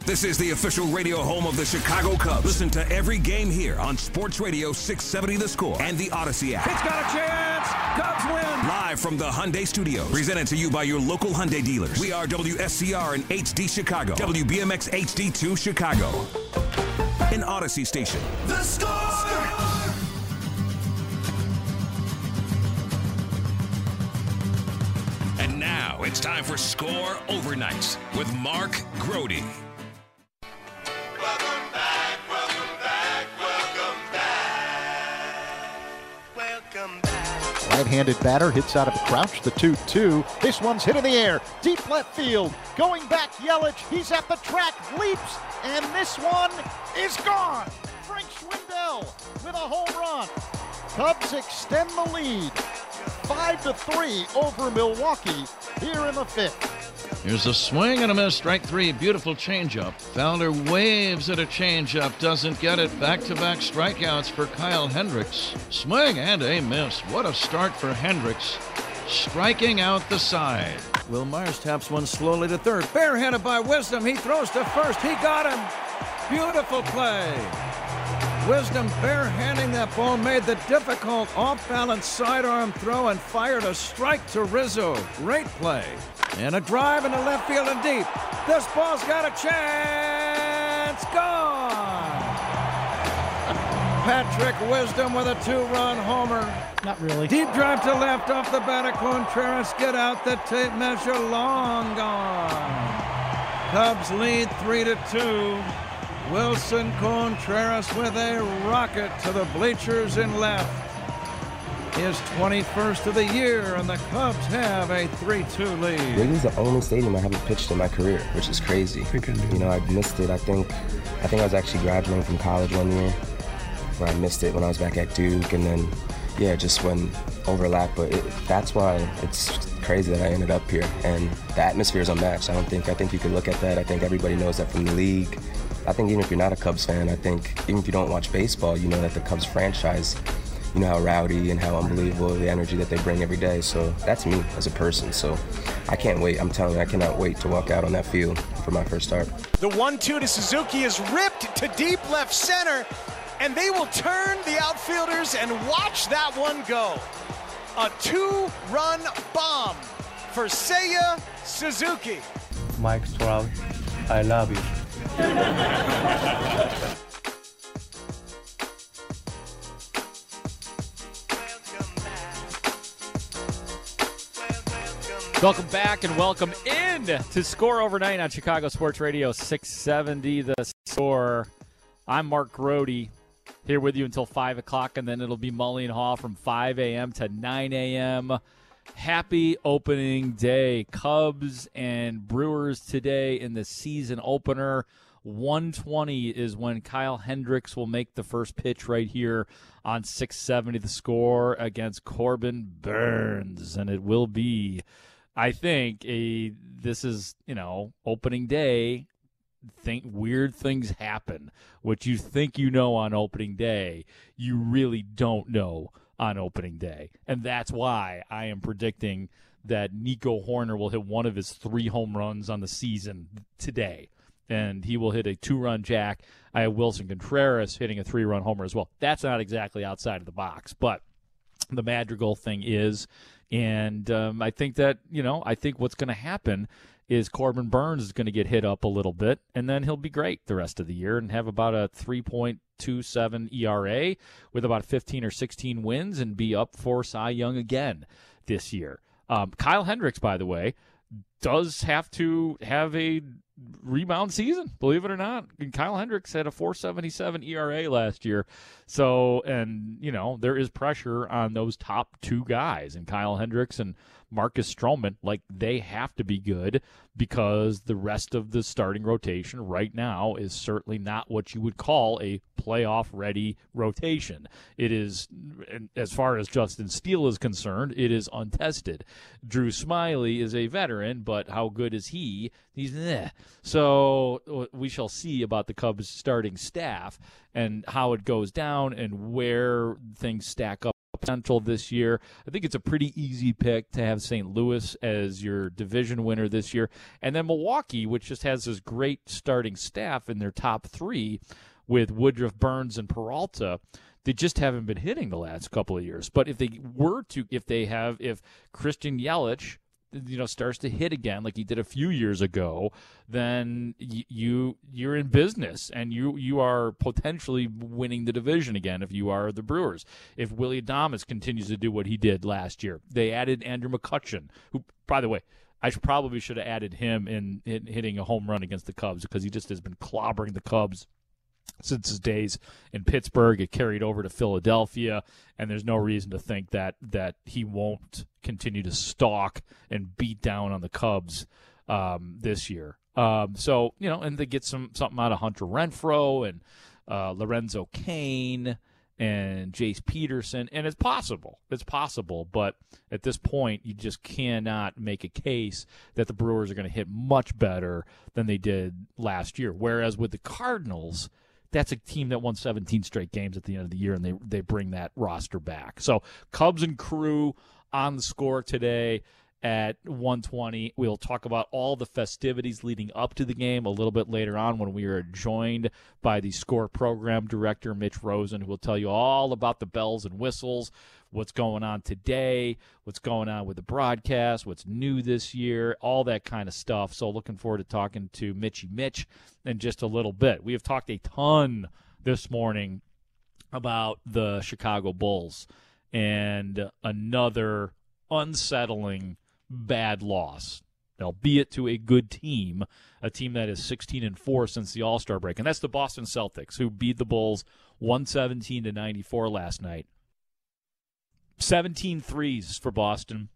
This is the official radio home of the Chicago Cubs. Listen to every game here on Sports Radio 670 The Score and the Audacy app. It's got a chance. Cubs win. Live from the Hyundai Studios. Presented to you by your local Hyundai dealers. We are WSCR and HD Chicago. WBMX HD2 Chicago. An Audacy station. The Score! And now it's time for Score Overnights with Mark Grote. Welcome back, welcome back, welcome back. Welcome back. Right-handed batter hits out of a crouch, the 2-2. This one's hit in the air, deep left field. Going back, Yelich. He's at the track, leaps, and this one is gone. Frank Schwindel with a home run. Cubs extend the lead, five to three over Milwaukee here in the fifth. Here's a swing and a miss. Strike three. Beautiful changeup. Fowler waves at a changeup. Doesn't get it. Back to back strikeouts for Kyle Hendricks. Swing and a miss. What a start for Hendricks. Striking out the side. Wil Myers taps one slowly to third. Barehanded by Wisdom. He throws to first. He got him. Beautiful play. Wisdom barehanding that ball made the difficult off-balance sidearm throw and fired a strike to Rizzo. Great play. And a drive into left field and deep. This ball's got a chance. Gone. Patrick Wisdom with a two-run homer. Not really. Deep drive to left off the bat of Contreras. Get out the tape measure. Long gone. Cubs lead three to two. Willson Contreras with a rocket to the bleachers in left. His 21st of the year, and the Cubs have a 3-2 lead. Wrigley's the only stadium I haven't pitched in my career, which is crazy. You know, I missed it. I think, I think I was actually graduating from college one year, where I missed it when I was back at Duke, and then, yeah, just when overlap. But it, that's why it's crazy that I ended up here, and the atmosphere is unmatched. I don't think. I think you could look at that. I think everybody knows that from the league. I think even if you're not a Cubs fan, I think even if you don't watch baseball, you know that the Cubs franchise, you know how rowdy and how unbelievable the energy that they bring every day. So that's me as a person. So I can't wait. I'm telling you, I cannot wait to walk out on that field for my first start. The 1 2 to Suzuki is ripped to deep left center, and they will turn the outfielders and watch that one go. A two run bomb for Seiya Suzuki. Mike Trout, I love you. Welcome back and welcome in to Score Overnight on Chicago Sports Radio 670 The Score. I'm Mark Grote here with you until 5 o'clock, and then it'll be Mully Hall from 5 a.m. to 9 a.m. Happy opening day. Cubs and Brewers today in the season opener. 120 is when Kyle Hendricks will make the first pitch right here on 670 the score against Corbin Burnes. And it will be, I think, a this is, you know, opening day. Think weird things happen. What you think you know on opening day, you really don't know on opening day. And that's why I am predicting that Nico Hoerner will hit one of his three home runs on the season today. And he will hit a two run jack. I have Willson Contreras hitting a three run homer as well. That's not exactly outside of the box, but the Madrigal thing is. And um, I think that, you know, I think what's going to happen is Corbin Burnes is going to get hit up a little bit, and then he'll be great the rest of the year and have about a 3.27 ERA with about 15 or 16 wins and be up for Cy Young again this year. Um, Kyle Hendricks, by the way, does have to have a rebound season, believe it or not. And Kyle Hendricks had a 477 ERA last year. So, and, you know, there is pressure on those top two guys, and Kyle Hendricks and Marcus Stroman. Like, they have to be good because the rest of the starting rotation right now is certainly not what you would call a playoff ready rotation. It is, as far as Justin Steele is concerned, it is untested. Drew Smyly is a veteran, but how good is he? He's eh. So uh, we shall see about the Cubs starting staff and how it goes down and where things stack up potential this year. I think it's a pretty easy pick to have St. Louis as your division winner this year. And then Milwaukee, which just has this great starting staff in their top three with Woodruff, Burnes, and Peralta. They just haven't been hitting the last couple of years. But if they were to, if they have, if Christian Yelich you know starts to hit again like he did a few years ago then y- you you're in business and you you are potentially winning the division again if you are the Brewers. If Willy Adames continues to do what he did last year they added Andrew McCutchen who by the way I should probably should have added him in, in hitting a home run against the Cubs because he just has been clobbering the Cubs since his days in Pittsburgh. It carried over to Philadelphia, and there's no reason to think that that he won't continue to stalk and beat down on the Cubs um, this year. Um, so you know, and they get some something out of Hunter Renfroe and uh, Lorenzo Cain and Jace Peterson, and it's possible. It's possible, but at this point, you just cannot make a case that the Brewers are going to hit much better than they did last year. Whereas with the Cardinals, that's a team that won 17 straight games at the end of the year, and they they bring that roster back. So Cubs and crew on the score today at 120. We'll talk about all the festivities leading up to the game a little bit later on when we are joined by the score program director, Mitch Rosen, who will tell you all about the bells and whistles, what's going on today, what's going on with the broadcast, what's new this year, all that kind of stuff. So looking forward to talking to Mitchy Mitch in just a little bit. We have talked a ton this morning about the Chicago Bulls and another unsettling bad loss, albeit to a good team, a team that is 16 and 4 since the All-Star break. And that's the Boston Celtics who beat the Bulls 117 to 94 last night. 17 threes for Boston,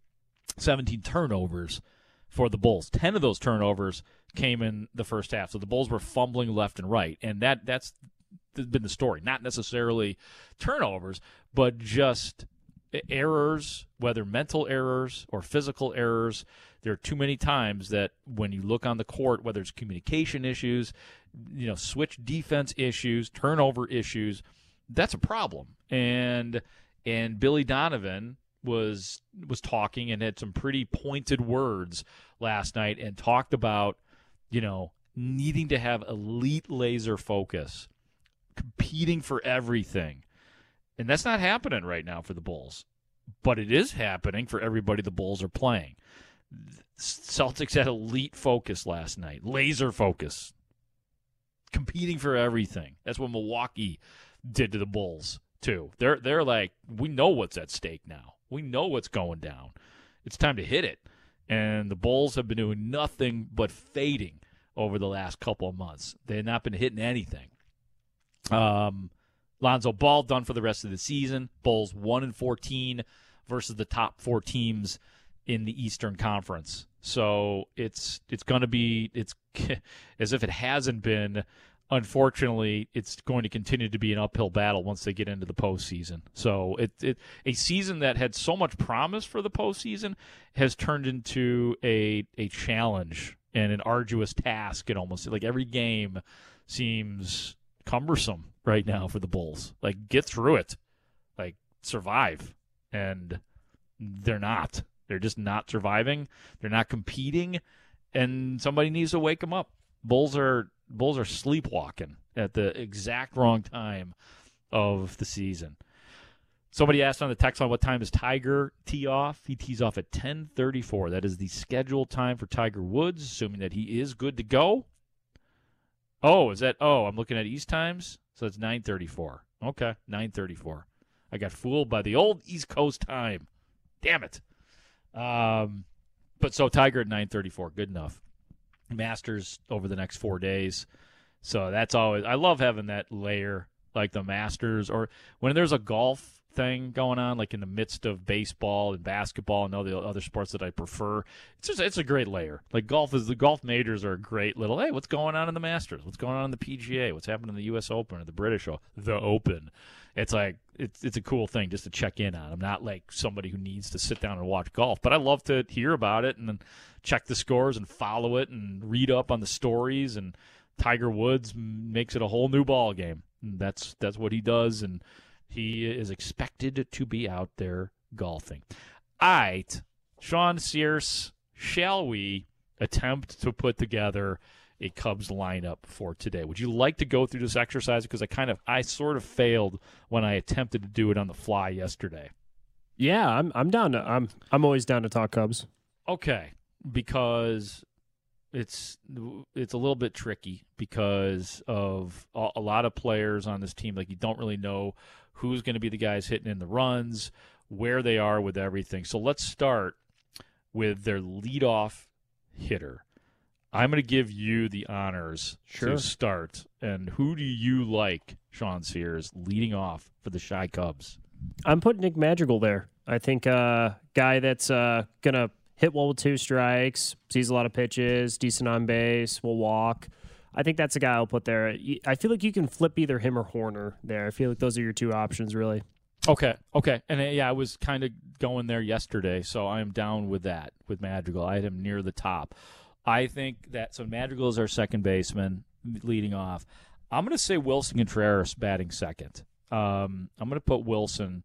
17 turnovers for the Bulls. 10 of those turnovers came in the first half. So the Bulls were fumbling left and right. And that that's been the story. Not necessarily turnovers, but just errors, whether mental errors or physical errors. There are too many times that when you look on the court, whether it's communication issues, you know, switch defense issues, turnover issues, that's a problem. And and Billy Donovan was was talking and had some pretty pointed words last night and talked about, you know, needing to have elite laser focus, competing for everything. And that's not happening right now for the Bulls. But it is happening for everybody the Bulls are playing. Celtics had elite focus last night, laser focus, competing for everything. That's what Milwaukee did to the Bulls too. They're they're like, we know what's at stake now. We know what's going down. It's time to hit it. And the Bulls have been doing nothing but fading over the last couple of months. They have not been hitting anything. Um, Lonzo Ball done for the rest of the season. Bulls one and fourteen versus the top four teams in the Eastern Conference. So it's it's going to be it's as if it hasn't been. Unfortunately, it's going to continue to be an uphill battle once they get into the postseason. So it, it a season that had so much promise for the postseason has turned into a a challenge and an arduous task. And almost like every game seems cumbersome right now for the Bulls. Like get through it, like survive, and they're not. They're just not surviving. They're not competing, and somebody needs to wake them up. Bulls are Bulls are sleepwalking at the exact wrong time of the season. Somebody asked on the text line what time is Tiger tee off? He tees off at 10:34. That is the scheduled time for Tiger Woods, assuming that he is good to go. Oh, is that? Oh, I'm looking at East times, so it's 9:34. Okay, 9:34. I got fooled by the old East Coast time. Damn it. Um, but so Tiger at 9:34, good enough. Masters over the next four days. So that's always I love having that layer like the Masters or when there's a golf thing going on like in the midst of baseball and basketball and all the other sports that I prefer. It's just it's a great layer. Like golf is the golf majors are a great little hey, what's going on in the Masters? What's going on in the PGA? What's happening in the US Open or the British Open? The Open. It's like it's it's a cool thing just to check in on. I'm not like somebody who needs to sit down and watch golf, but I love to hear about it and then check the scores and follow it and read up on the stories and Tiger Woods makes it a whole new ball game. And that's that's what he does and he is expected to be out there golfing. All right, Sean Sears, shall we attempt to put together a Cubs lineup for today? Would you like to go through this exercise? Because I kind of, I sort of failed when I attempted to do it on the fly yesterday. Yeah, I'm I'm down to I'm I'm always down to talk Cubs. Okay, because it's it's a little bit tricky because of a, a lot of players on this team. Like you don't really know who's going to be the guys hitting in the runs, where they are with everything. So let's start with their leadoff hitter. I'm going to give you the honors Sure. to start. And who do you like, Sean Sears, leading off for the Shy Cubs? I'm putting Nick Madrigal there. I think uh guy that's uh gonna hit well with two strikes, sees a lot of pitches, decent on base, will walk. I think that's a guy I'll put there. I feel like you can flip either him or Hoerner there. I feel like those are your two options, really. Okay, okay, and uh, yeah, I was kind of going there yesterday, so I am down with that with Madrigal. I had him near the top. I think that so Madrigal is our second baseman leading off. I'm going to say Willson Contreras batting second. Um, I'm going to put Willson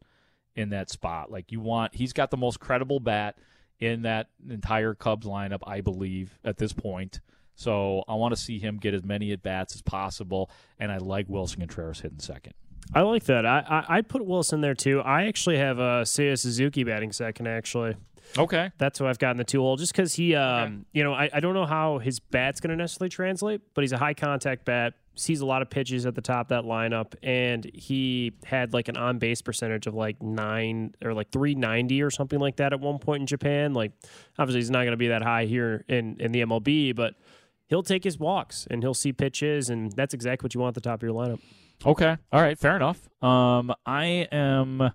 in that spot. Like you want, he's got the most credible bat in that entire Cubs lineup, I believe, at this point. So I want to see him get as many at bats as possible, and I like Willson Contreras hitting second. I like that. I, I I'd put Willson there too. I actually have uh, Seiya Suzuki batting second. Actually, Okay. that's who I've got in the two hole. Just because he, um, you know, I, I don't know how his bat's going to necessarily translate, but he's a high contact bat. Sees a lot of pitches at the top of that lineup, and he had like an on base percentage of like nine or like three ninety or something like that at one point in Japan. Like, obviously, he's not going to be that high here in in the MLB, but he'll take his walks and he'll see pitches, and that's exactly what you want at the top of your lineup. Okay. All right. Fair enough. Um, I am.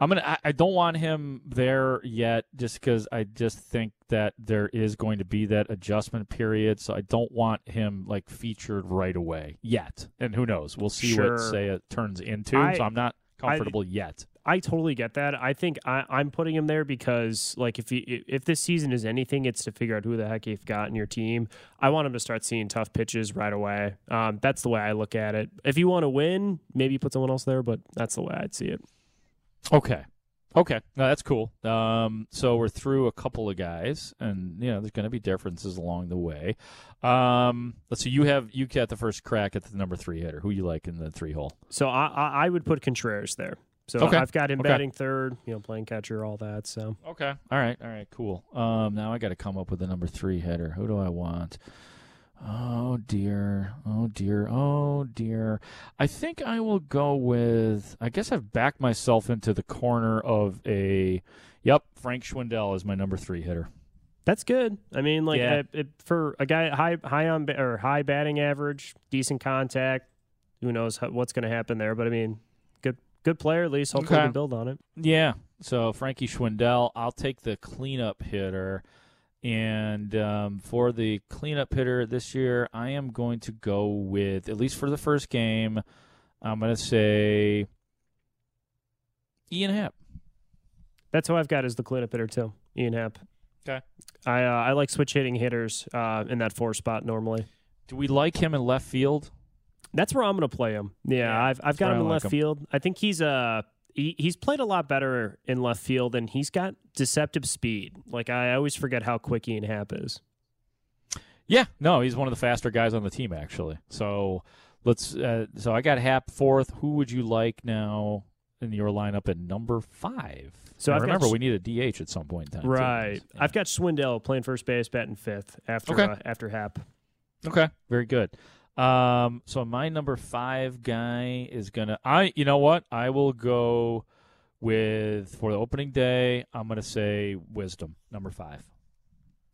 I'm gonna. I, I don't want him there yet, just because I just think that there is going to be that adjustment period. So I don't want him like featured right away yet. And who knows? We'll see Sure. what say it turns into. I- so I'm not I- comfortable yet. I totally get that. I think I, I'm putting him there because, like, if he, if this season is anything, it's to figure out who the heck you've got in your team. I want him to start seeing tough pitches right away. Um, that's the way I look at it. If you want to win, maybe put someone else there, but that's the way I'd see it. Okay. Okay. No, that's cool. Um, so we're through a couple of guys, and you know there's going to be differences along the way. Um, let's see. You have you got the first crack at the number three hitter. Who you like in the three hole? So I, I, I would put Contreras there. So Okay. I've got him Okay. batting third, you know, playing catcher, all that. So Okay. All right. All right. Cool. Um, now I got to come up with a number three hitter. Who do I want? Oh dear. Oh dear. Oh dear. I think I will go with. I guess I've backed myself into the corner of a. Yep, Frank Schwindel is my number three hitter. that's good. I mean, like Yeah. uh, it, for a guy high high on or high batting average, decent contact. Who knows how, what's going to happen there? But I mean, good good player at least. Hopefully, Okay. can build on it. Yeah. So Frankie Schwindel, I'll take the cleanup hitter. And um, for the cleanup hitter this year, I am going to go with, at least for the first game, I'm going to say Ian Happ. That's who I've got as the cleanup hitter too, Ian Happ. Okay. I uh, I like switch hitting hitters uh, in that four spot normally. Do we like him in left field? That's where I'm going to play him. Yeah, Yeah, I've I've got him in like left him. field. I think he's uh he, he's played a lot better in left field, and he's got deceptive speed. Like I always forget how quick Ian Happ is. Yeah, no, he's one of the faster guys on the team actually. So let's. Uh, so I got Happ fourth. Who would you like now in your lineup at number five? So I've got remember we need a DH at some point in time. too. Right. I've got Schwindel playing first base, batting fifth after Okay. uh, after Happ. Okay, very good. Um, so my number five guy is gonna. I, you know what? I will go with for the opening day. I'm gonna say Wisdom number five.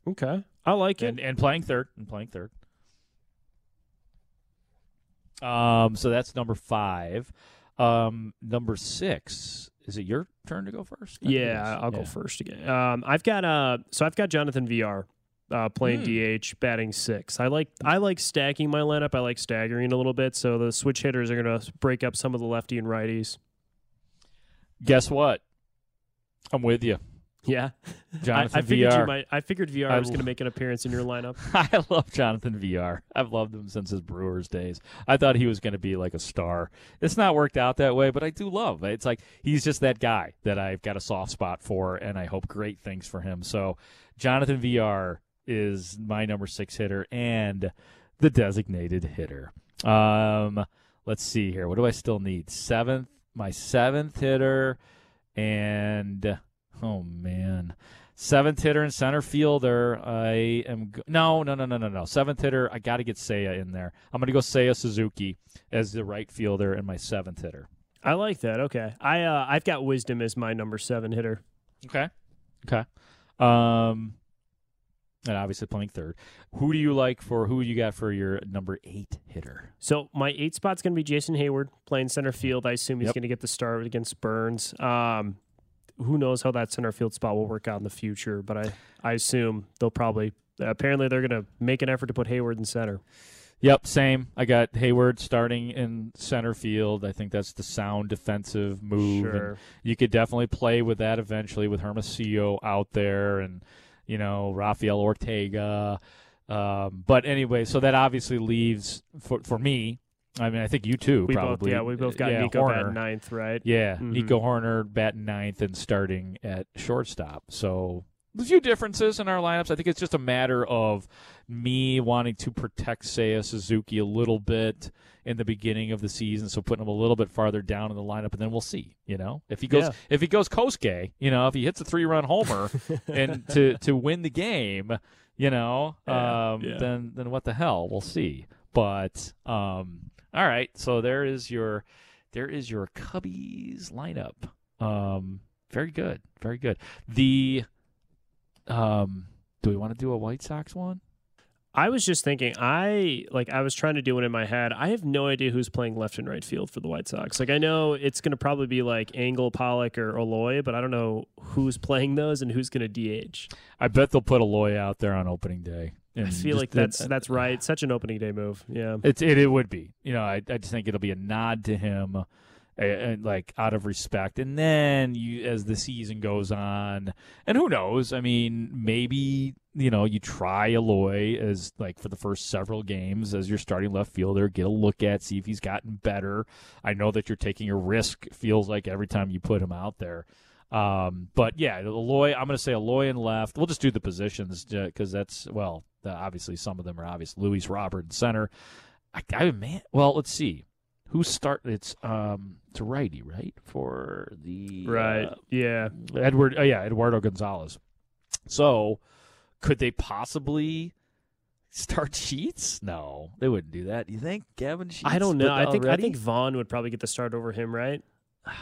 Okay, I like it. and and playing third and playing third. Um, so that's number five. Um, number six. Is it your turn to go first? I Yeah. I'll go first again. Um, I've got uh, so I've got Jonathan Villar uh, playing Hmm. DH, batting six. I like I like stacking my lineup. I like staggering a little bit. So the switch hitters are going to break up some of the lefty and righties. Guess what? I'm with you. Yeah, Jonathan I, I figured Villar. you might. I figured Villar I was going to make an appearance in your lineup. I love Jonathan Villar. I've loved him since his Brewers days. I thought he was going to be like a star. It's not worked out that way, but I do love. It's like he's just that guy that I've got a soft spot for, and I hope great things for him. So, Jonathan Villar is my number six hitter and the designated hitter. Um, let's see here. What do I still need? Seventh, my seventh hitter, and oh man. Seventh hitter and center fielder. I am go- no, no, no, no, no, no. Seventh hitter. I got to get Seiya in there. I'm going to go Seiya Suzuki as the right fielder and my seventh hitter. I like that. Okay, I uh, I've got Wisdom as my number seven hitter. Okay. Okay. Um, and obviously playing third. Who do you like for who you got for your number eight hitter? So my eight spot's going to be Jason Heyward playing center field. I assume he's Yep. going to get the start against Burnes. Um, who knows how that center field spot will work out in the future? But I, I assume they'll probably. Apparently, they're going to make an effort to put Heyward in center. Yep, same. I got Heyward starting in center field. I think that's the sound defensive move. and Sure. you could definitely play with that eventually with Hermosillo out there and, you know, Rafael Ortega. Um, but anyway, so that obviously leaves for for me. I mean, I think you too. We both, probably. yeah, we both got yeah, Nico Hoerner. batting ninth, right? Yeah, Mhm. Nico Hoerner batting ninth and starting at shortstop. So a few differences in our lineups. I think it's just a matter of me wanting to protect Seiya Suzuki a little bit in the beginning of the season, so putting him a little bit farther down in the lineup, and then we'll see. You know, if he goes Yeah. if he goes Kosuke, you know, if he hits a three run homer and to to win the game, you know, Yeah, um, yeah. then then what the hell? We'll see. But um, all right, so there is your there is your Cubbies lineup. Um, very good, very good. The um, do we want to do a White Sox one? I was just thinking, I like I was trying to do it in my head. I have no idea who's playing left and right field for the White Sox. Like I know it's going to probably be like Engel, Pollock, or Eloy, but I don't know who's playing those and who's going to DH. I bet they'll put Eloy out there on opening day. I feel just- like that's that's right. Such an opening day move. Yeah. It's it, it would be. You know, I I just think it'll be a nod to him, and like out of respect. And then you, as the season goes on, and who knows? I mean, maybe you know you try Eloy as like for the first several games as your starting left fielder, get a look at, see if he's gotten better. I know that you're taking a risk. Feels like every time you put him out there. Um, but yeah, Eloy. I'm going to say Eloy and left. We'll just do the positions because that's well, the, obviously some of them are obvious. Luis Robert in center. I, I man. Well, let's see. Who start? It's um, it's a righty, right? For the Right. uh, yeah. Edward. Oh yeah, Eduardo Gonzalez. So, could they possibly start Sheets? No, they wouldn't do that. Do you think Gavin Sheets? I don't know. I think I think Vaughn would probably get the start over him, right?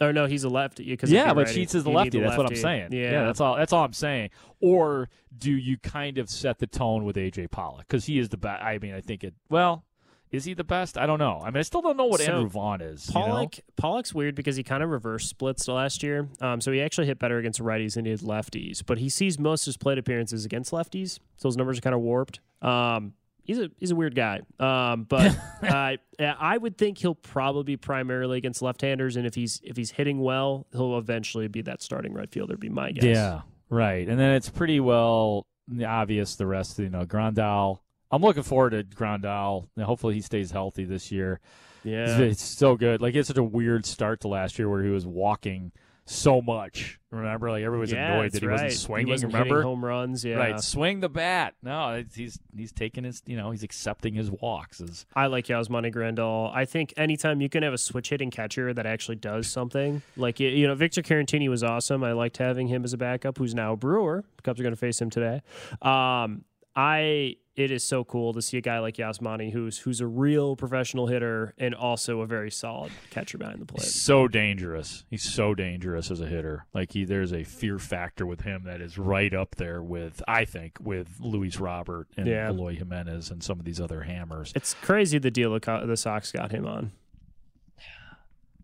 Or no, he's a lefty. Because yeah, but Sheets is need lefty. That's what I'm lefty. saying. Yeah. that's all. That's all I'm saying. Or do you kind of set the tone with AJ Pollock because he is the best? I mean, I think it. Well, is he the best? I don't know. I mean, I still don't know what So, Andrew Vaughn is. you know? Pollock Pollock's weird because he kind of reverse splits last year. Um, so he actually hit better against righties than he did lefties. But he sees most of his plate appearances against lefties, so his numbers are kind of warped. Um, he's a he's a weird guy. Um, but uh, I would think he'll probably be primarily against left-handers, and if he's if he's hitting well, he'll eventually be that starting right fielder. Be my guess. Yeah, right. And then it's pretty well obvious the rest. You know, Grandal. I'm looking forward to Grandal. Hopefully, he stays healthy this year. Yeah. It's, it's so good. Like it's such a weird start to last year where he was walking so much. Remember, like everybody was Yeah, annoyed that he right. wasn't He swinging. wasn't remember, home runs, yeah. right. Swing the bat. No, it's, he's he's taking his. You know, he's accepting his walks. As I like Yasmani Grandal. I think anytime you can have a switch hitting catcher that actually does something, like you- you know, Victor Caratini was awesome. I liked having him as a backup, who's now a Brewer. The Cubs are going to face him today. Um, I it is so cool to see a guy like Yasmani who's who's a real professional hitter and also a very solid catcher behind the plate. So dangerous. He's so dangerous as a hitter. Like he, there's a fear factor with him that is right up there with, I think, with Luis Robert and Yeah. Eloy Jimenez and some of these other hammers. It's crazy the deal the Sox got him on.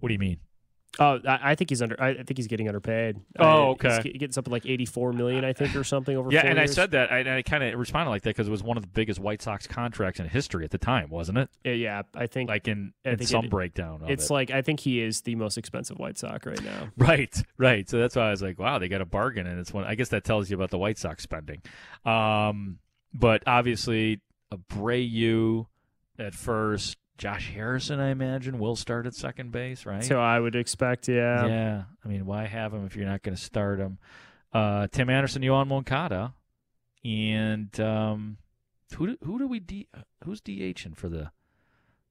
What do you mean? Oh, I, think he's under. I think he's getting underpaid. Oh, okay. He's getting something like eighty-four million, I think, or something over. Yeah, and I said that. I, and I kind of responded like that because it was one of the biggest White Sox contracts in history at the time, wasn't it? Yeah, yeah, I think Like in, I in think some it- breakdown of It's it. like I think he is the most expensive White Sox right now. Right, right. So that's why I was like, wow, they got a bargain, and it's one. I guess that tells you about the White Sox spending. Um, but obviously, Abreu at first, Josh Harrison, I imagine, will start at second base, right? So I would expect, yeah. yeah. I mean, why have him if you're not going to start him? Uh, Tim Anderson, Yoan Moncada, and um, who do, who do we D, who's DHing for the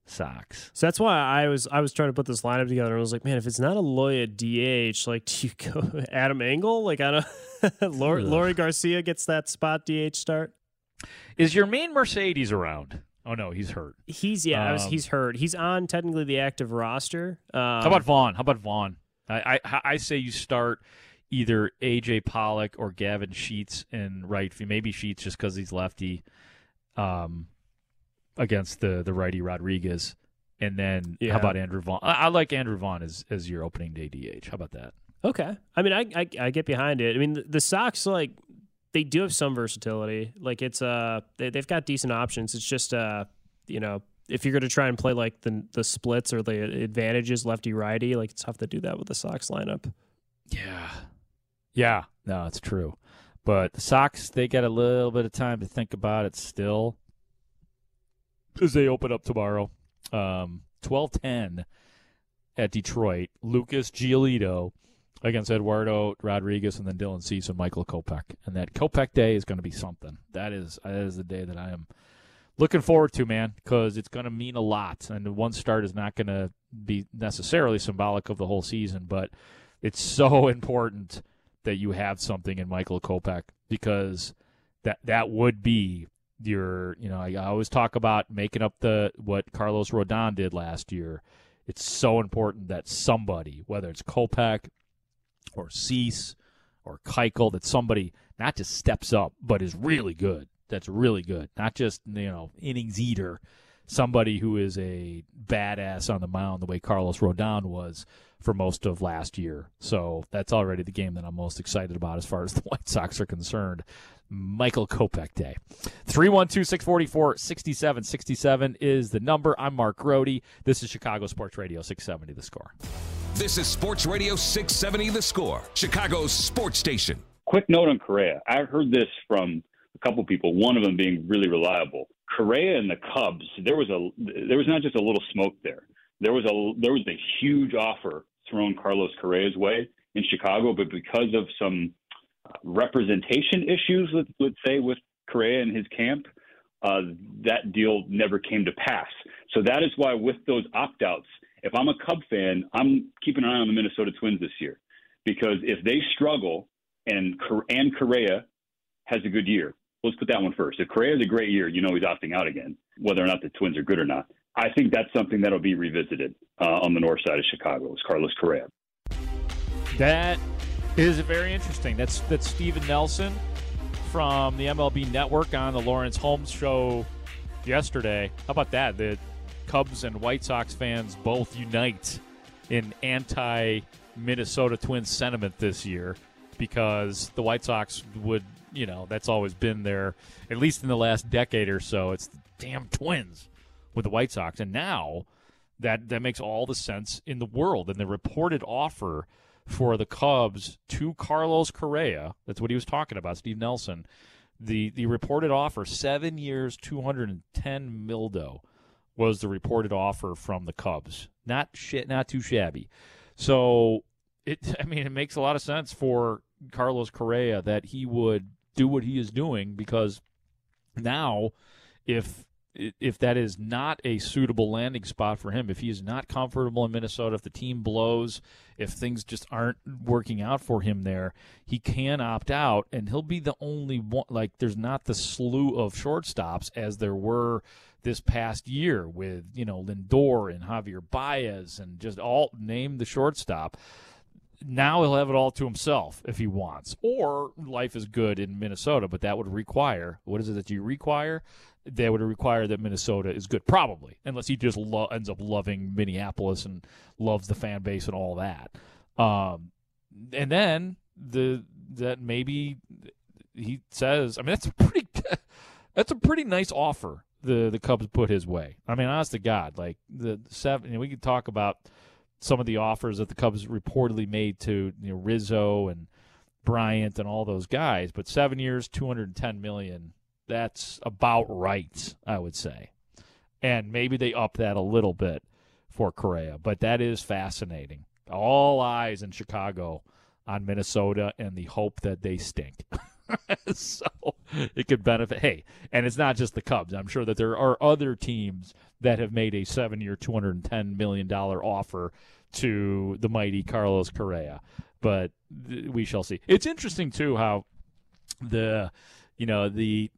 Sox? So that's why I was I was trying to put this lineup together. and I was like, man, if it's not a Loya DH, like, do you go Adam Engel? Like, I don't. Leury, Leury Garcia gets that spot DH start. Is Yermin Mercedes around? Oh no, he's hurt. He's yeah, I was, Um, he's hurt. He's on technically the active roster. Um, How about Vaughn? How about Vaughn? I, I I say you start either AJ Pollock or Gavin Sheets in right field. Maybe Sheets just because he's lefty, um, against the the righty Rodriguez, and then Yeah. how about Andrew Vaughn? I, I like Andrew Vaughn as as your opening day DH. How about that? Okay. I mean, I, I I get behind it. I mean, the, the Sox like they do have some versatility. Like it's uh they, they've got decent options. It's just uh you know if you're going to try and play like the the splits or the advantages lefty righty, like it's tough to do that with the Sox lineup. Yeah, yeah, no, it's true. But the Sox, they got a little bit of time to think about it still, because they open up tomorrow, um, twelve ten at Detroit. Lucas Giolito against Eduardo Rodriguez, and then Dylan Cease and Michael Kopech. And that Kopech day is going to be something. That is that is the day that I am looking forward to, man, because it's going to mean a lot. And one start is not going to be necessarily symbolic of the whole season, but it's so important that you have something in Michael Kopech because that that would be your you know I always talk about making up the what Carlos Rodon did last year. It's so important that somebody, whether it's Kopech or Cease or Keuchel, that somebody not just steps up but is really good. That's really good, not just you know innings eater. Somebody who is a badass on the mound, the way Carlos Rodon was for most of last year. So that's already the game that I'm most excited about as far as the White Sox are concerned. Michael Kopech Day. 312 644 6767 is the number. I'm Mark Grote. This is Chicago Sports Radio 670 The Score. This is Sports Radio 670 The Score, Chicago's sports station. Quick note on Correa. I heard this from a couple people. One of them being really reliable. Correa and the Cubs. There was a there was not just a little smoke there. There was a there was a huge offer thrown Carlos Correa's way in Chicago, but because of some uh, representation issues, let's, let's say with Correa and his camp, uh, that deal never came to pass. So that is why with those opt outs, if I'm a Cub fan, I'm keeping an eye on the Minnesota Twins this year because if they struggle and and Correa has a good year, let's put that one first. If Correa has a great year, you know he's opting out again, whether or not the Twins are good or not. I think that's something that'll be revisited uh, on the north side of Chicago. Is Carlos Correa? That is very interesting. That's that's Steven Nelson from the MLB Network on the Lawrence Holmes show yesterday. How about that? The Cubs and White Sox fans both unite in anti Minnesota Twins sentiment this year because the White Sox would, you know, that's always been there, at least in the last decade or so. It's the damn Twins with the White Sox. And now that that makes all the sense in the world. And the reported offer for the Cubs to Carlos Correa, that's what he was talking about, Steve Nelson. The the reported offer, seven years, two hundred and ten mildo, was the reported offer from the Cubs. Not shit, not too shabby. So it, I mean, it makes a lot of sense for Carlos Correa that he would do what he is doing because now, if if that is not a suitable landing spot for him, if he is not comfortable in Minnesota, if the team blows, if things just aren't working out for him there, he can opt out, and he'll be the only one. Like, there's not the slew of shortstops as there were this past year with you know Lindor and Javier Baez and just all name the shortstop now he'll have it all to himself if he wants. Or life is good in Minnesota, but that would require what is it that you require? That would require that Minnesota is good, probably, unless he just lo- ends up loving Minneapolis and loves the fan base and all that. Um, and then the that maybe he says, I mean, that's a pretty that's a pretty nice offer the the Cubs put his way. I mean, honest to God, like the seven. You know, we could talk about some of the offers that the Cubs reportedly made to you know Rizzo and Bryant and all those guys, but seven years, two hundred and ten million. That's about right, I would say. And maybe they up that a little bit for Correa, but that is fascinating. All eyes in Chicago on Minnesota and the hope that they stink. so it could benefit. Hey, and it's not just the Cubs. I'm sure that there are other teams that have made a seven-year, 210 million dollar offer to the mighty Carlos Correa. But th- we shall see. It's interesting too how the you know the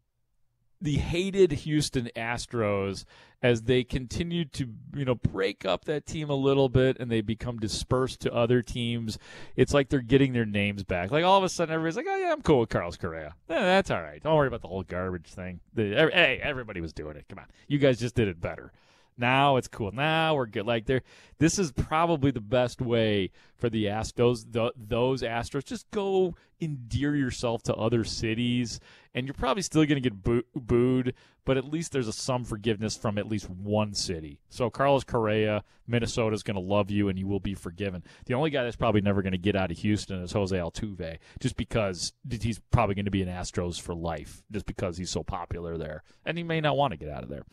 the hated Houston Astros as they continue to you know break up that team a little bit and they become dispersed to other teams. It's like they're getting their names back. Like all of a sudden everybody's like, "Oh yeah, I'm cool with Carlos Correa. Yeah, that's all right. Don't worry about the whole garbage thing." The, hey, everybody was doing it. Come on, you guys just did it better. Now it's cool. Now we're good. Like there, this is probably the best way for the Ast those the, those Astros. Just go endear yourself to other cities, and you're probably still going to get boo- booed, but at least there's a some forgiveness from at least one city. So Carlos Correa, Minnesota is going to love you, and you will be forgiven. The only guy that's probably never going to get out of Houston is Jose Altuve, just because he's probably going to be an Astros for life, just because he's so popular there, and he may not want to get out of there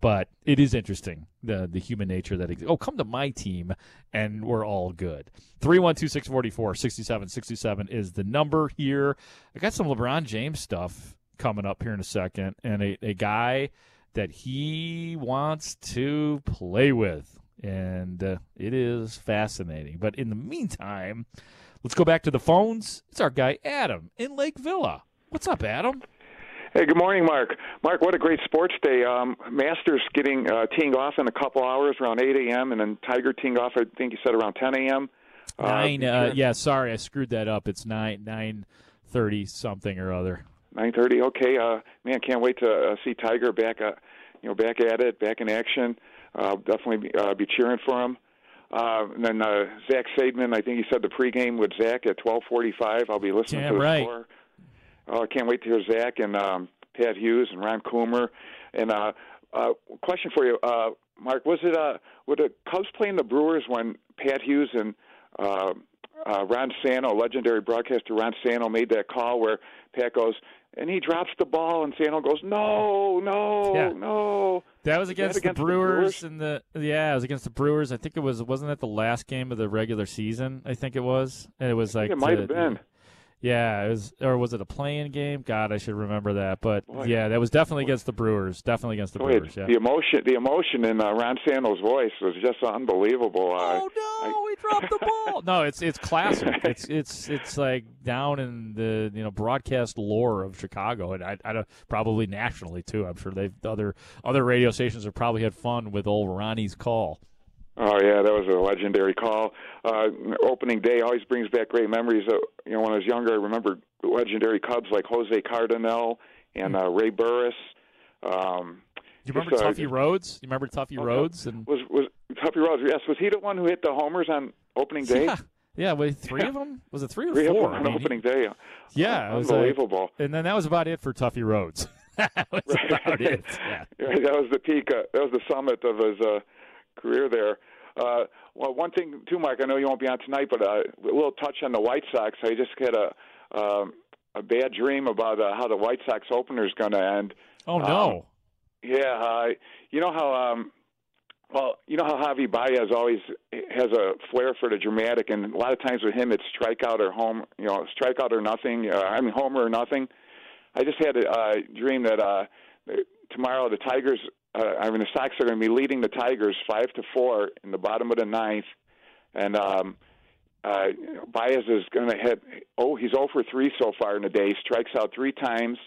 but it is interesting the the human nature that exists. Oh, come to my team and we're all good. 312-644-6767 is the number here. I got some LeBron James stuff coming up here in a second and a, a guy that he wants to play with and uh, it is fascinating. But in the meantime, let's go back to the phones. It's our guy Adam in Lake Villa. What's up, Adam? Hey, good morning, Mark. Mark, what a great sports day. Um, Masters getting uh, teeing off in a couple hours around 8 a.m. and then Tiger teeing off, I think you said around 10 a.m. Nine. Uh, yeah, sorry, I screwed that up. It's nine nine thirty something or other. 9:30. Okay, uh, man, can't wait to uh, see Tiger back, uh, you know, back at it, back in action. Uh, definitely be, uh, be cheering for him. Uh, and then uh, Zach Zaidman, I think he said the pregame with Zach at 12:45. I'll be listening Damn to the right. score. Oh, I can't wait to hear Zach and um, Pat Hughes and Ron Coomer. And uh, uh, question for you, uh, Mark: Was it uh, were the Cubs playing the Brewers when Pat Hughes and uh, uh, Ron Santo, legendary broadcaster Ron Santo, made that call where Pat goes and he drops the ball and Santo goes, "No, no, Yeah. no." That was that against, against the the Brewers Brewers? and the yeah, it was against the Brewers. I think it was wasn't that the last game of the regular season? I think it was. And it was like it might the- have been. Yeah, it was or was it a playing game? God, I should remember that. But yeah, that was definitely against the Brewers. Definitely against the Brewers. Yeah. The emotion, the emotion in uh, Ron Santo's voice was just unbelievable. Uh, Oh no, he dropped the ball. no, it's it's classic. It's it's it's like down in the you know broadcast lore of Chicago, and I, I don't, probably nationally too. I'm sure they've other other radio stations have probably had fun with old Ronnie's call. Oh yeah, that was a legendary call. Uh, opening day always brings back great memories. Uh, you know, when I was younger, I remember legendary Cubs like Jose Cardenal and uh, Ray Burris. Um, Do you remember just, uh, Tuffy Rhodes? You remember Tuffy Oh, Rhodes? And was was Tuffy Rhodes? Yes, was he the one who hit the homers on opening day? yeah, yeah, wait, three of them? Was it three or Three of four? them I on mean, he- opening day. yeah, it was like- unbelievable. and then that was about it for Tuffy Rhodes. that was about it. Yeah. Right, that was the peak. Uh, that was the summit of his uh, career there. Uh, well, one thing too, Mark. I know you won't be on tonight, but uh, a little touch on the White Sox. I just had a um, a bad dream about uh, how the White Sox opener is going to end. Oh no. Yeah, uh, you know how um well, you know how Javi Baez always has a flair for the dramatic, and a lot of times with him, it's strikeout or home, you know, strikeout or nothing. Uh, I mean, homer or nothing. I just had a uh, dream that uh, tomorrow the Tigers uh, I mean, the Sox are going to be leading the Tigers five to four in the bottom of the ninth, and um, uh, Baez is going to hit. Oh, he's 0 for three so far in the day. Strikes out three times,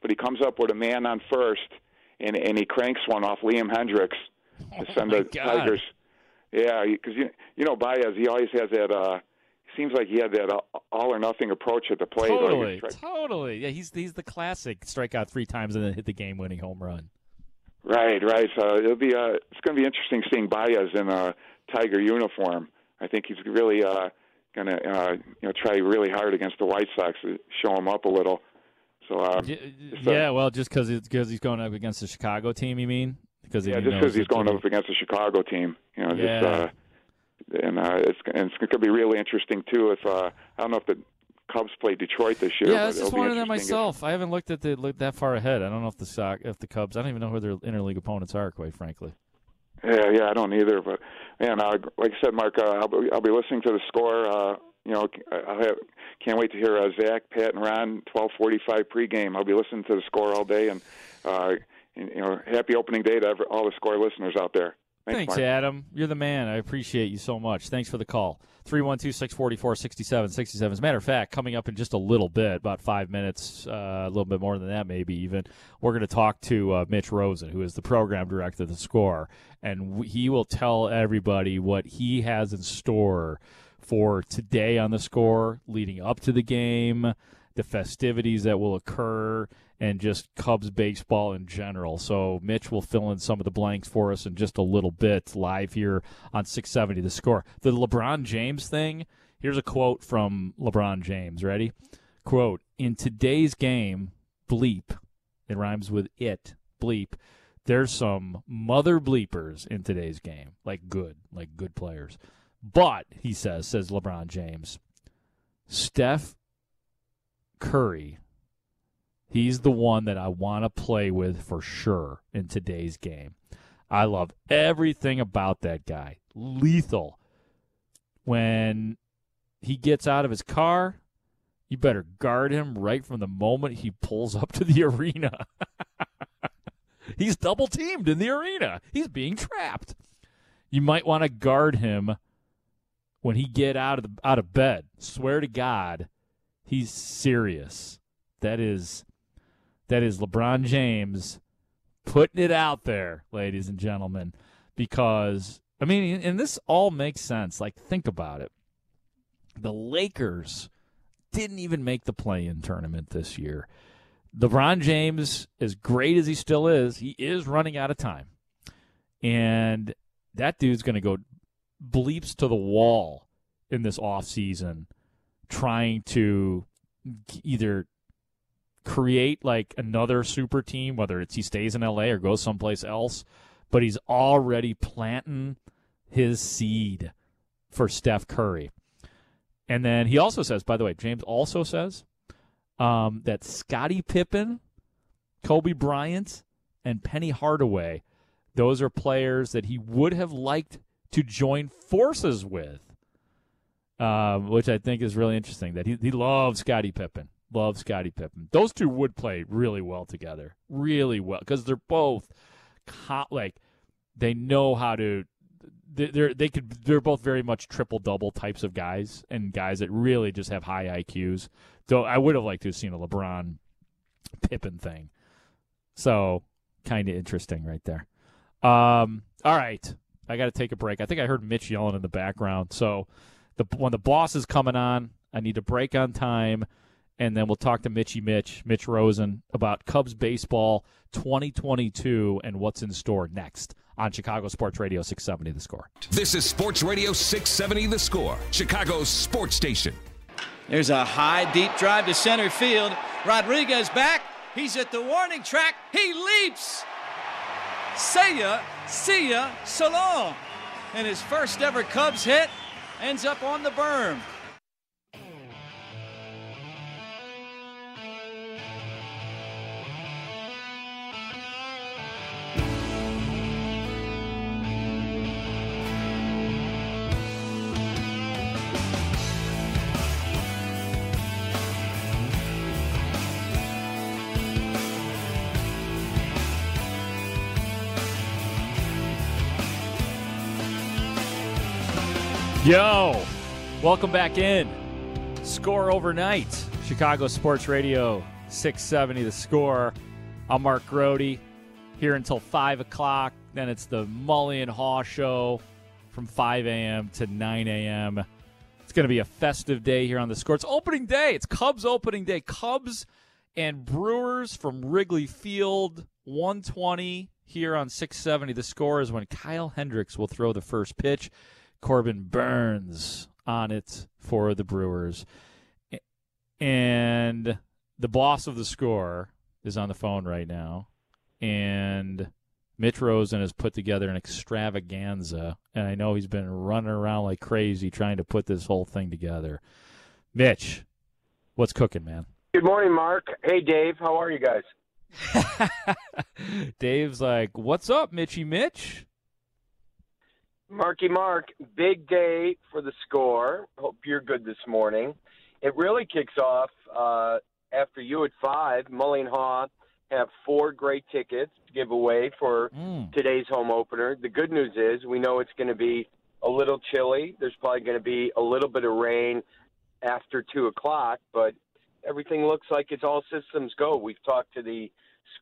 but he comes up with a man on first, and and he cranks one off Liam Hendriks to send the God. Tigers. Yeah, because you you know Baez, he always has that. uh Seems like he had that all or nothing approach at the plate. Totally, strike- totally. Yeah, he's he's the classic strikeout three times and then hit the game-winning home run. Right, right. So it'll be uh, it's going to be interesting seeing Baez in a Tiger uniform. I think he's really uh, going to uh, you know try really hard against the White Sox to show him up a little. So um, uh, yeah, well, just because because he's going up against the Chicago team, you mean? Because yeah, just because he's going they'll up against the Chicago team, you know, Yeah. just uh, and uh, it's and it's going to be really interesting too. If uh, I don't know if the Cubs play Detroit this year. Yeah, I was just wondering that interesting if- myself. I haven't looked at the looked that far ahead. I don't know if the Sox, if the Cubs. I don't even know who their interleague opponents are. Quite frankly. Yeah, yeah, I don't either. But man, uh, like I said, Mark, uh, I'll, be, I'll be listening to the score. Uh, you know, I have, can't wait to hear uh, Zach, Pat, and Ron twelve forty-five pregame. I'll be listening to the score all day, and, uh, and you know, happy opening day to every, all the score listeners out there. Thanks, Thanks, Adam. You're the man. I appreciate you so much. Thanks for the call. 312 644 6767. As a matter of fact, coming up in just a little bit, about five minutes, uh, a little bit more than that, maybe even, we're going to talk to uh, Mitch Rosen, who is the program director of the score, and w- he will tell everybody what he has in store for today on the score, leading up to the game, the festivities that will occur, and just Cubs baseball in general. So Mitch will fill in some of the blanks for us in just a little bit live here on 670 the score. The LeBron James thing, here's a quote from LeBron James. Ready? Quote, in today's game, bleep, it rhymes with it, bleep, there's some mother bleepers in today's game. Like good, like good players. But, he says, says LeBron James, Steph Curry He's the one that I want to play with for sure in today's game. I love everything about that guy. Lethal. When he gets out of his car, you better guard him right from the moment he pulls up to the arena. He's double teamed in the arena. He's being trapped. You might want to guard him when he get out of the, out of bed. Swear to God, he's serious. That is that is LeBron James putting it out there, ladies and gentlemen, because I mean, and this all makes sense. Like, think about it. The Lakers didn't even make the play-in tournament this year. LeBron James, as great as he still is, he is running out of time, and that dude's going to go bleeps to the wall in this offseason trying to either create like another super team, whether it's he stays in LA or goes someplace else, but he's already planting his seed for Steph Curry. And then he also says, by the way, James also says um, that Scottie Pippen, Kobe Bryant, and Penny Hardaway, those are players that he would have liked to join forces with, um, which I think is really interesting. That he, he loves Scottie Pippen. Love Scottie Pippen. Those two would play really well together, really well, because they're both like they know how to. they- They're they could they're both very much triple double types of guys and guys that really just have high IQs. Though I would have liked to have seen a LeBron Pippen thing. So kind of interesting right there. Um, all right, I got to take a break. I think I heard Mitch yelling in the background. So the when the boss is coming on, I need to break on time and then we'll talk to Mitchy Mitch, Mitch Rosen, about Cubs baseball 2022 and what's in store next on Chicago Sports Radio 670 The Score. This is Sports Radio 670 The Score, Chicago's sports station. There's a high, deep drive to center field. Rodriguez back. He's at the warning track. He leaps. See ya, see ya, so long. And his first ever Cubs hit ends up on the berm. Yo, welcome back in. Score overnight. Chicago Sports Radio 670 the score. I'm Mark Grote here until 5 o'clock. Then it's the Mully and Haugh show from 5 a.m. to 9 a.m. It's going to be a festive day here on the score. It's opening day. It's Cubs opening day. Cubs and Brewers from Wrigley Field, 120 here on 670. The score is when Kyle Hendricks will throw the first pitch. Corbin Burnes on it for the Brewers. And the boss of the score is on the phone right now. And Mitch Rosen has put together an extravaganza. And I know he's been running around like crazy trying to put this whole thing together. Mitch, what's cooking, man? Good morning, Mark. Hey, Dave. How are you guys? Dave's like, What's up, Mitchy Mitch? Marky Mark, big day for the score. Hope you're good this morning. It really kicks off uh, after you at five. Mully Haugh have four great tickets to give away for today's home opener. The good news is we know it's going to be a little chilly. There's probably going to be a little bit of rain after two o'clock, but everything looks like it's all systems go. We've talked to the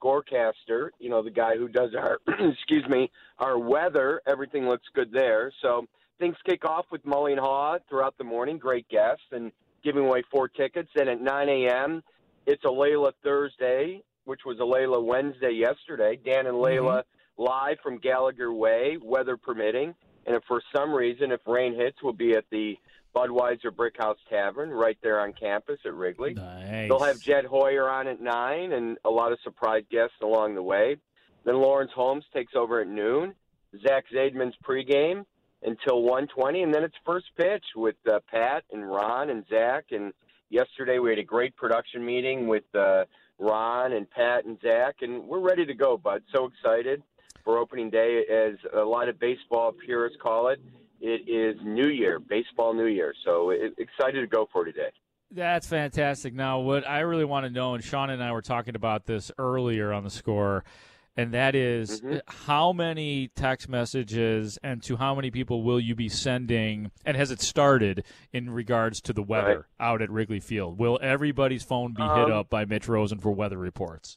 scorecaster, you know, the guy who does our, excuse me, our weather. Everything looks good there. So things kick off with Mully and Haugh throughout the morning. Great guests and giving away four tickets. And at 9 a.m., it's a Layla Thursday, which was a Layla Wednesday yesterday. Dan and mm-hmm. Layla live from Gallagher Way, weather permitting. And if for some reason, if rain hits, we'll be at the Budweiser Brickhouse Tavern right there on campus at Wrigley. Nice. They'll have Jed Hoyer on at nine and a lot of surprise guests along the way. Then Lawrence Holmes takes over at noon. Zach Zaidman's pregame until 1:20, and then it's first pitch with uh, Pat and Ron and Zach. And yesterday we had a great production meeting with uh, Ron and Pat and Zach, and we're ready to go, bud. So excited for opening day, as a lot of baseball purists call it. It is New Year, baseball New Year. So it, excited to go for today. That's fantastic. Now, what I really want to know, and Sean and I were talking about this earlier on the score, and that is, Mm-hmm. how many text messages and to how many people will you be sending, and has it started in regards to the weather out at Wrigley Field? Will everybody's phone be hit Um, up by Mitch Rosen for weather reports?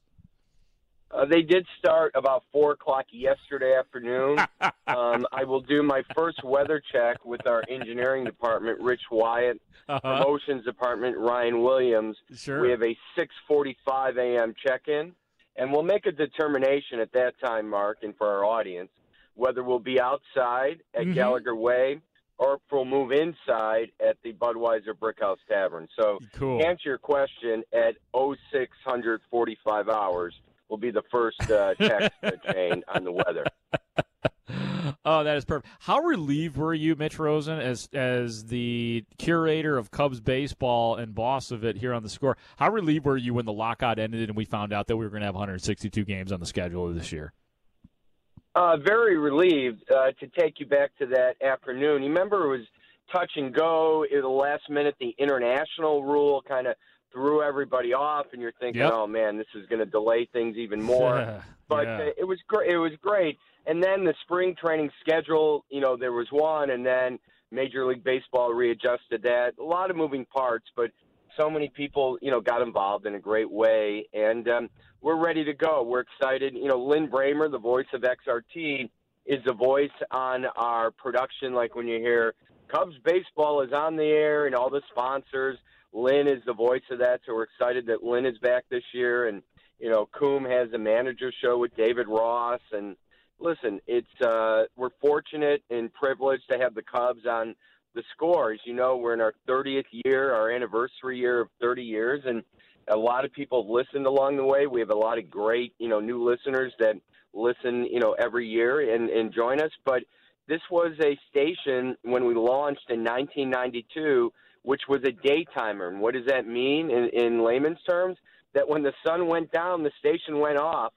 Uh, they did start about four o'clock yesterday afternoon. um, I will do my first weather check with our engineering department, Rich Wyatt, Uh-huh. promotions department, Ryan Williams. Sure. We have a 6:45 a.m. check-in, and we'll make a determination at that time, Mark, and for our audience, whether we'll be outside at Mhm. Gallagher Way or if we'll move inside at the Budweiser Brickhouse Tavern. So, Cool. answer your question, at 0645 hours will be the first uh, text chain on the weather. Oh, that is perfect. How relieved were you, Mitch Rosen, as as the curator of Cubs baseball and boss of it here on the score? How relieved were you when the lockout ended and we found out that we were going to have 162 games on the schedule this year? Uh, very relieved uh, to take you back to that afternoon. You remember it was touch and go. At the last minute, the international rule kind of threw everybody off, and you're thinking, Yep. "Oh man, this is going to delay things even more." but Yeah. uh, it was great. It was great. And then the spring training schedule, you know, there was one, and then Major League Baseball readjusted that. A lot of moving parts, but so many people, you know, got involved in a great way, and um, we're ready to go. We're excited. You know, Lin Brehmer, the voice of XRT, is the voice on our production. Like when you hear Cubs baseball is on the air and all the sponsors, Lin is the voice of that. So we're excited that Lin is back this year, and you know, Coombe has a manager show with David Ross, and listen, it's uh, we're fortunate and privileged to have the Cubs on the score. As you know, we're in our 30th year, our anniversary year of 30 years, and a lot of people have listened along the way. We have a lot of great, you know, new listeners that listen, you know, every year and, and join us. But this was a station when we launched in 1992, which was a daytimer. And what does that mean in, in layman's terms? That when the sun went down, the station went off.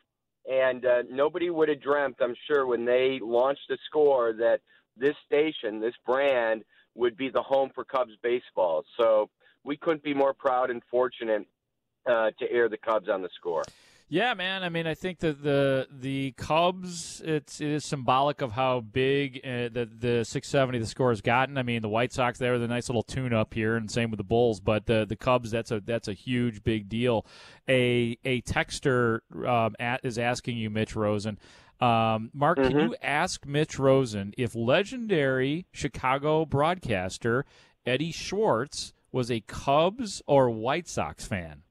And uh, nobody would have dreamt, I'm sure, when they launched the score that this station, this brand, would be the home for Cubs baseball. So we couldn't be more proud and fortunate uh, to air the Cubs on the score. Yeah, man. I mean, I think that the the Cubs it's it is symbolic of how big uh, the the 670 the score has gotten. I mean, the White Sox they were the nice little tune up here, and same with the Bulls. But the the Cubs that's a that's a huge big deal. A a texter um, at, is asking you, Mitch Rosen. Um, Mark, can you ask Mitch Rosen if legendary Chicago broadcaster Eddie Schwartz was a Cubs or White Sox fan?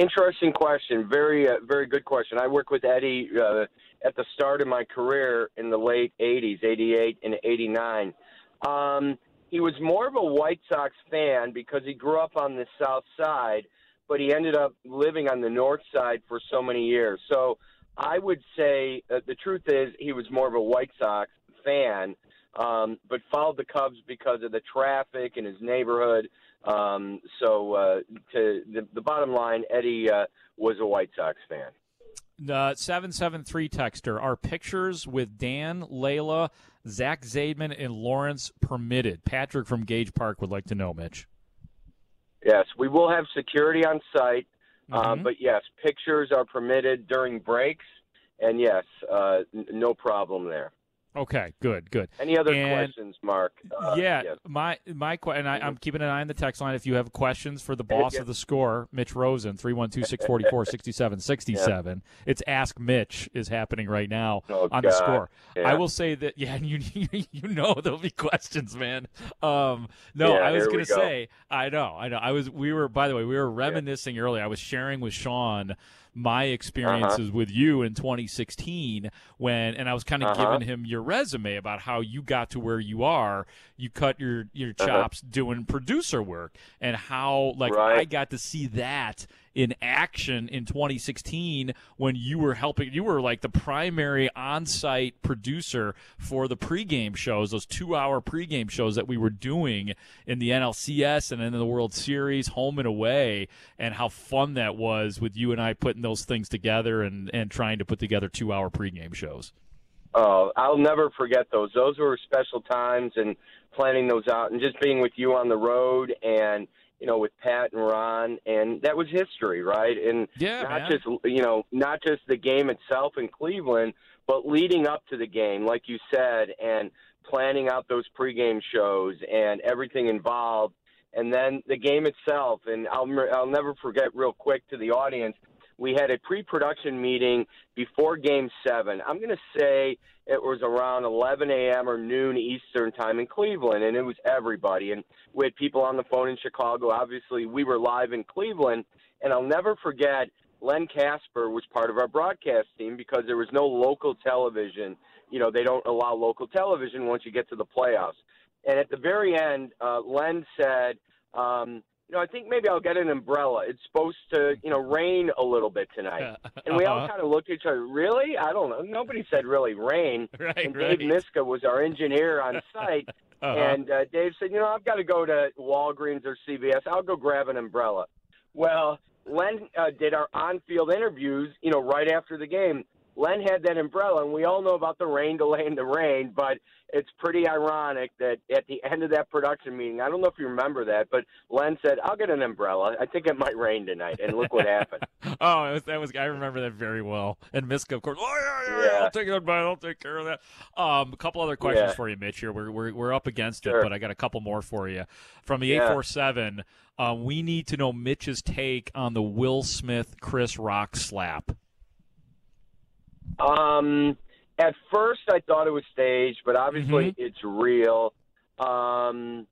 Interesting question. Very, uh, very good question. I worked with Eddie uh, at the start of my career in the late '80s, '88 and '89. Um, he was more of a White Sox fan because he grew up on the South Side, but he ended up living on the North Side for so many years. So I would say uh, the truth is he was more of a White Sox fan, um, but followed the Cubs because of the traffic in his neighborhood. Um, so uh, to the, the bottom line, Eddie uh, was a White Sox fan. The 773 texter. Are pictures with Dan, Layla, Zach Zaidman, and Lawrence permitted? Patrick from Gage Park would like to know, Mitch. Yes, we will have security on site, uh, but yes, pictures are permitted during breaks, and yes, uh, n- no problem there. Okay, good, good. Any other And- questions, Mark? Uh, yeah, yes. my my and I, I'm keeping an eye on the text line. If you have questions for the boss yeah. of the score, Mitch Rosen, 312-644-6767. It's Ask Mitch is happening right now Oh, on the score. Yeah. I will say that yeah, you you know there'll be questions, man. Um, no, I was gonna go. say I know, I know. I was we were by the way we were reminiscing earlier. I was sharing with Sean my experiences Uh-huh. with you in 2016 when and I was kind of Uh-huh. giving him your resume about how you got to where you are. You cut your your Uh-huh. chops doing producer work and how like Right. I got to see that in action in 2016 when you were helping you were like the primary on-site producer for the pregame shows those 2-hour pregame shows that we were doing in the NLCS and then in the World Series home and away and how fun that was with you and I putting those things together and and trying to put together 2-hour pregame shows. Oh, I'll never forget those. Those were special times, and planning those out, and just being with you on the road, and you know, with Pat and Ron, and that was history, right? And Yeah, not man. just you know, not just the game itself in Cleveland, but leading up to the game, like you said, and planning out those pregame shows and everything involved, and then the game itself. And I'll I'll never forget, real quick, to the audience we had a pre-production meeting before game seven. I'm going to say it was around 11 a.m or noon eastern time in cleveland and it was everybody. And we had people on the phone in chicago. Obviously we were live in cleveland. And i'll never forget len kasper was part of our broadcast team because there was no local television. You know they don't allow local television once you get to the playoffs. And at the very end uh, len said um, you know, I think maybe I'll get an umbrella. It's supposed to, you know, rain a little bit tonight. And we all Uh-huh. kind of looked at each other. Really? I don't know. Nobody said really rain. Right, and right. Dave Miska was our engineer on site. Uh-huh. And uh, Dave said, you know, I've got to go to Walgreens or CVS. I'll go grab an umbrella. Well, Len uh, did our on-field interviews, you know, right after the game. Len had that umbrella, and we all know about the rain delay in the rain, but it's pretty ironic that at the end of that production meeting, I don't know if you remember that, but Len said, "I'll get an umbrella. I think it might rain tonight." And look what happened. Oh, it was, that was I remember that very well. And Miska, of course. Oh yeah, yeah, yeah. I'll take it, man. I'll take care of that. Um, a couple other questions Yeah. for you, Mitch. Here, we're we're, we're up against Sure. it, but I got a couple more for you from the eight four seven. Um, we need to know Mitch's take on the Will Smith Chris Rock slap. Um, at first, I thought it was staged, but obviously it's real. Um,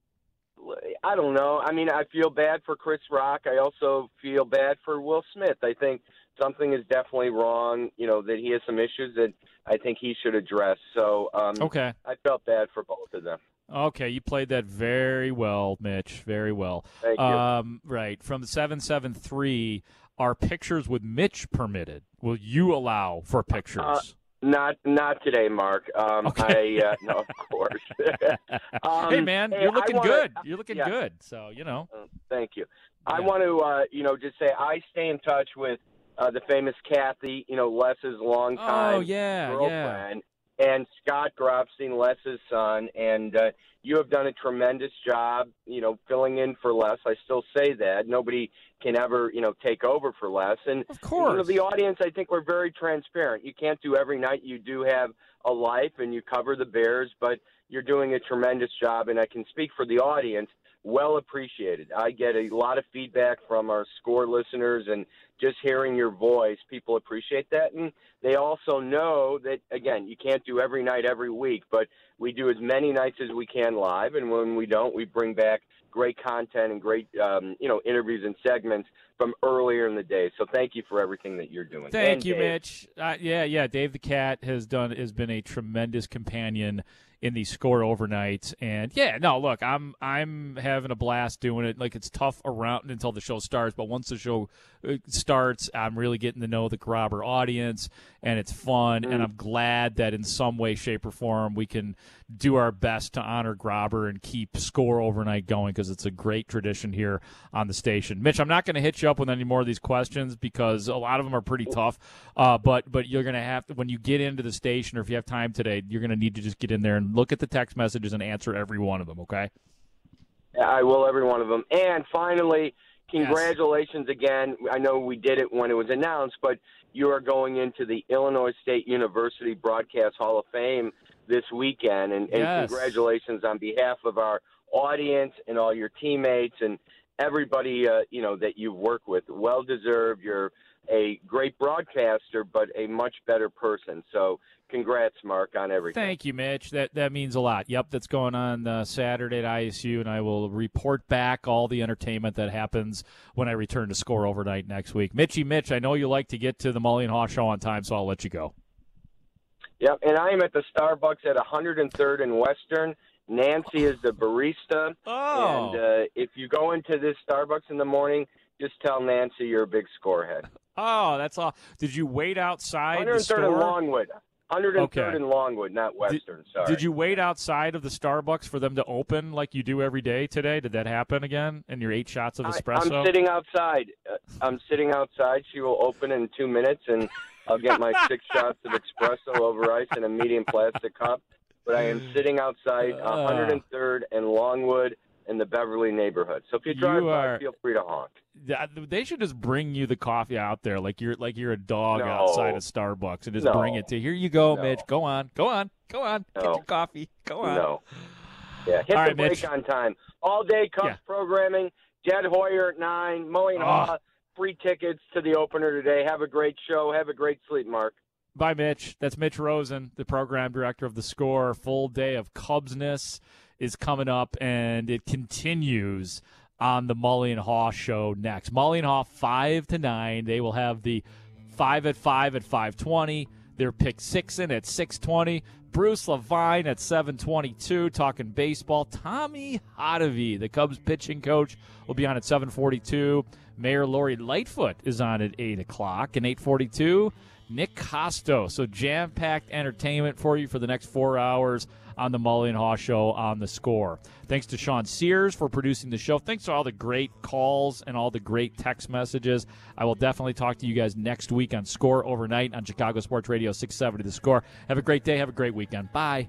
I don't know. I mean, I feel bad for Chris Rock. I also feel bad for Will Smith. I think something is definitely wrong. You know that he has some issues that I think he should address. So, um, Okay. I felt bad for both of them. Okay, you played that very well, Mitch. Very well. Thank you. Um, right from the seven seven three. Are pictures with Mitch permitted? Will you allow for pictures? Uh, not not today, Mark. Um, I uh, no, of course. um, hey man, you're looking wanna- good. You're looking yeah. good. So you know. Thank you. I want to, uh, you know, just say I stay in touch with uh, the famous Kathy, you know, Les's longtime Oh, yeah, yeah. And Scott Grobstein, Les's son, and uh, you have done a tremendous job, you know, filling in for Les. I still say that nobody can ever, you know, take over for Les. And of course, you know, the audience, I think we're very transparent. You can't do every night. You do have a life, and you cover the Bears, but you're doing a tremendous job. And I can speak for the audience. Well appreciated. I get a lot of feedback from our score listeners, and just hearing your voice, people appreciate that. And they also know that, again, you can't do every night, every week, but we do as many nights as we can live. And when we don't, we bring back great content and great, um, you know, interviews and segments from earlier in the day. So thank you for everything that you're doing. Thank And you, Dave. Mitch. Uh, yeah, yeah. Dave the Cat has done has been a tremendous companion in the score overnight, and yeah, no, look, I'm I'm having a blast doing it. Like it's tough around until the show starts, but once the show uh, starts, I'm really getting to know the Grobber audience, and it's fun. And I'm glad that in some way, shape, or form, we can do our best to honor Grobber and keep score overnight going because it's a great tradition here on the station. Mitch, I'm not going to hit you up with any more of these questions because a lot of them are pretty tough. Uh, but but you're going to have to when you get into the station or if you have time today, you're going to need to just get in there and look at the text messages and answer every one of them. Okay. I will every one of them. And finally, congratulations again. I know we did it when it was announced, but you are going into the Illinois State University Broadcast Hall of Fame this weekend. And, and Yes. congratulations on behalf of our audience and all your teammates and everybody uh, you know that you've worked with. Well deserved. You're a great broadcaster, but a much better person. So, congrats, Mark, on everything. Thank you, Mitch. That that means a lot. Yep, that's going on uh, Saturday at ISU, and I will report back all the entertainment that happens when I return to score overnight next week. Mitchy, Mitch, I know you like to get to the Mully and Haugh show on time, so I'll let you go. Yep, and I am at the Starbucks at 103rd and Western. Nancy is the barista. Oh. And uh, if you go into this Starbucks in the morning, just tell Nancy you're a big scorehead. Oh, that's all. Did you wait outside the 103rd store? and Longwood. 103rd Okay. and Longwood, not Western. sorry. Did you wait outside of the Starbucks for them to open like you do every day today? Did that happen again? And your eight shots of espresso? I'm sitting outside. Uh, I'm sitting outside. She will open in two minutes, and I'll get my six shots of espresso over ice in a medium plastic cup. But I am sitting outside Uh. 103rd and Longwood in the Beverly neighborhood. So if you drive You by, feel free to honk. Th- They should just bring you the coffee out there, like you're like you're a dog No. outside of Starbucks, and just No. bring it to. Here you go, No. Mitch. Go on, go on, go on. Get your coffee. Go on. No. Yeah, hit All the right, break Mitch. on time. All day Cubs Yeah. programming. Jed Hoyer at nine. Mowing Oh. Ah. Haugh. Free tickets to the opener today. Have a great show. Have a great sleep, Mark. Bye, Mitch. That's Mitch Rosen, the program director of the Score. Full day of Cubsness is coming up, and it continues on the Mully and Haugh show next. Mully and Haugh five to nine. They will have the five at five at five twenty. Their pick six in at six twenty. Bruce Levine at seven twenty two. Talking baseball. Tommy Hotovy, the Cubs pitching coach, will be on at seven forty two. Mayor Lori Lightfoot is on at eight o'clock and eight forty two. Nick Costo. So jam packed entertainment for you for the next four hours on the Mully and Haugh Show on the score. Thanks to Sean Sears for producing the show. Thanks to all the great calls and all the great text messages. I will definitely talk to you guys next week on Score Overnight on Chicago Sports Radio 670 The Score. Have a great day. Have a great weekend. Bye.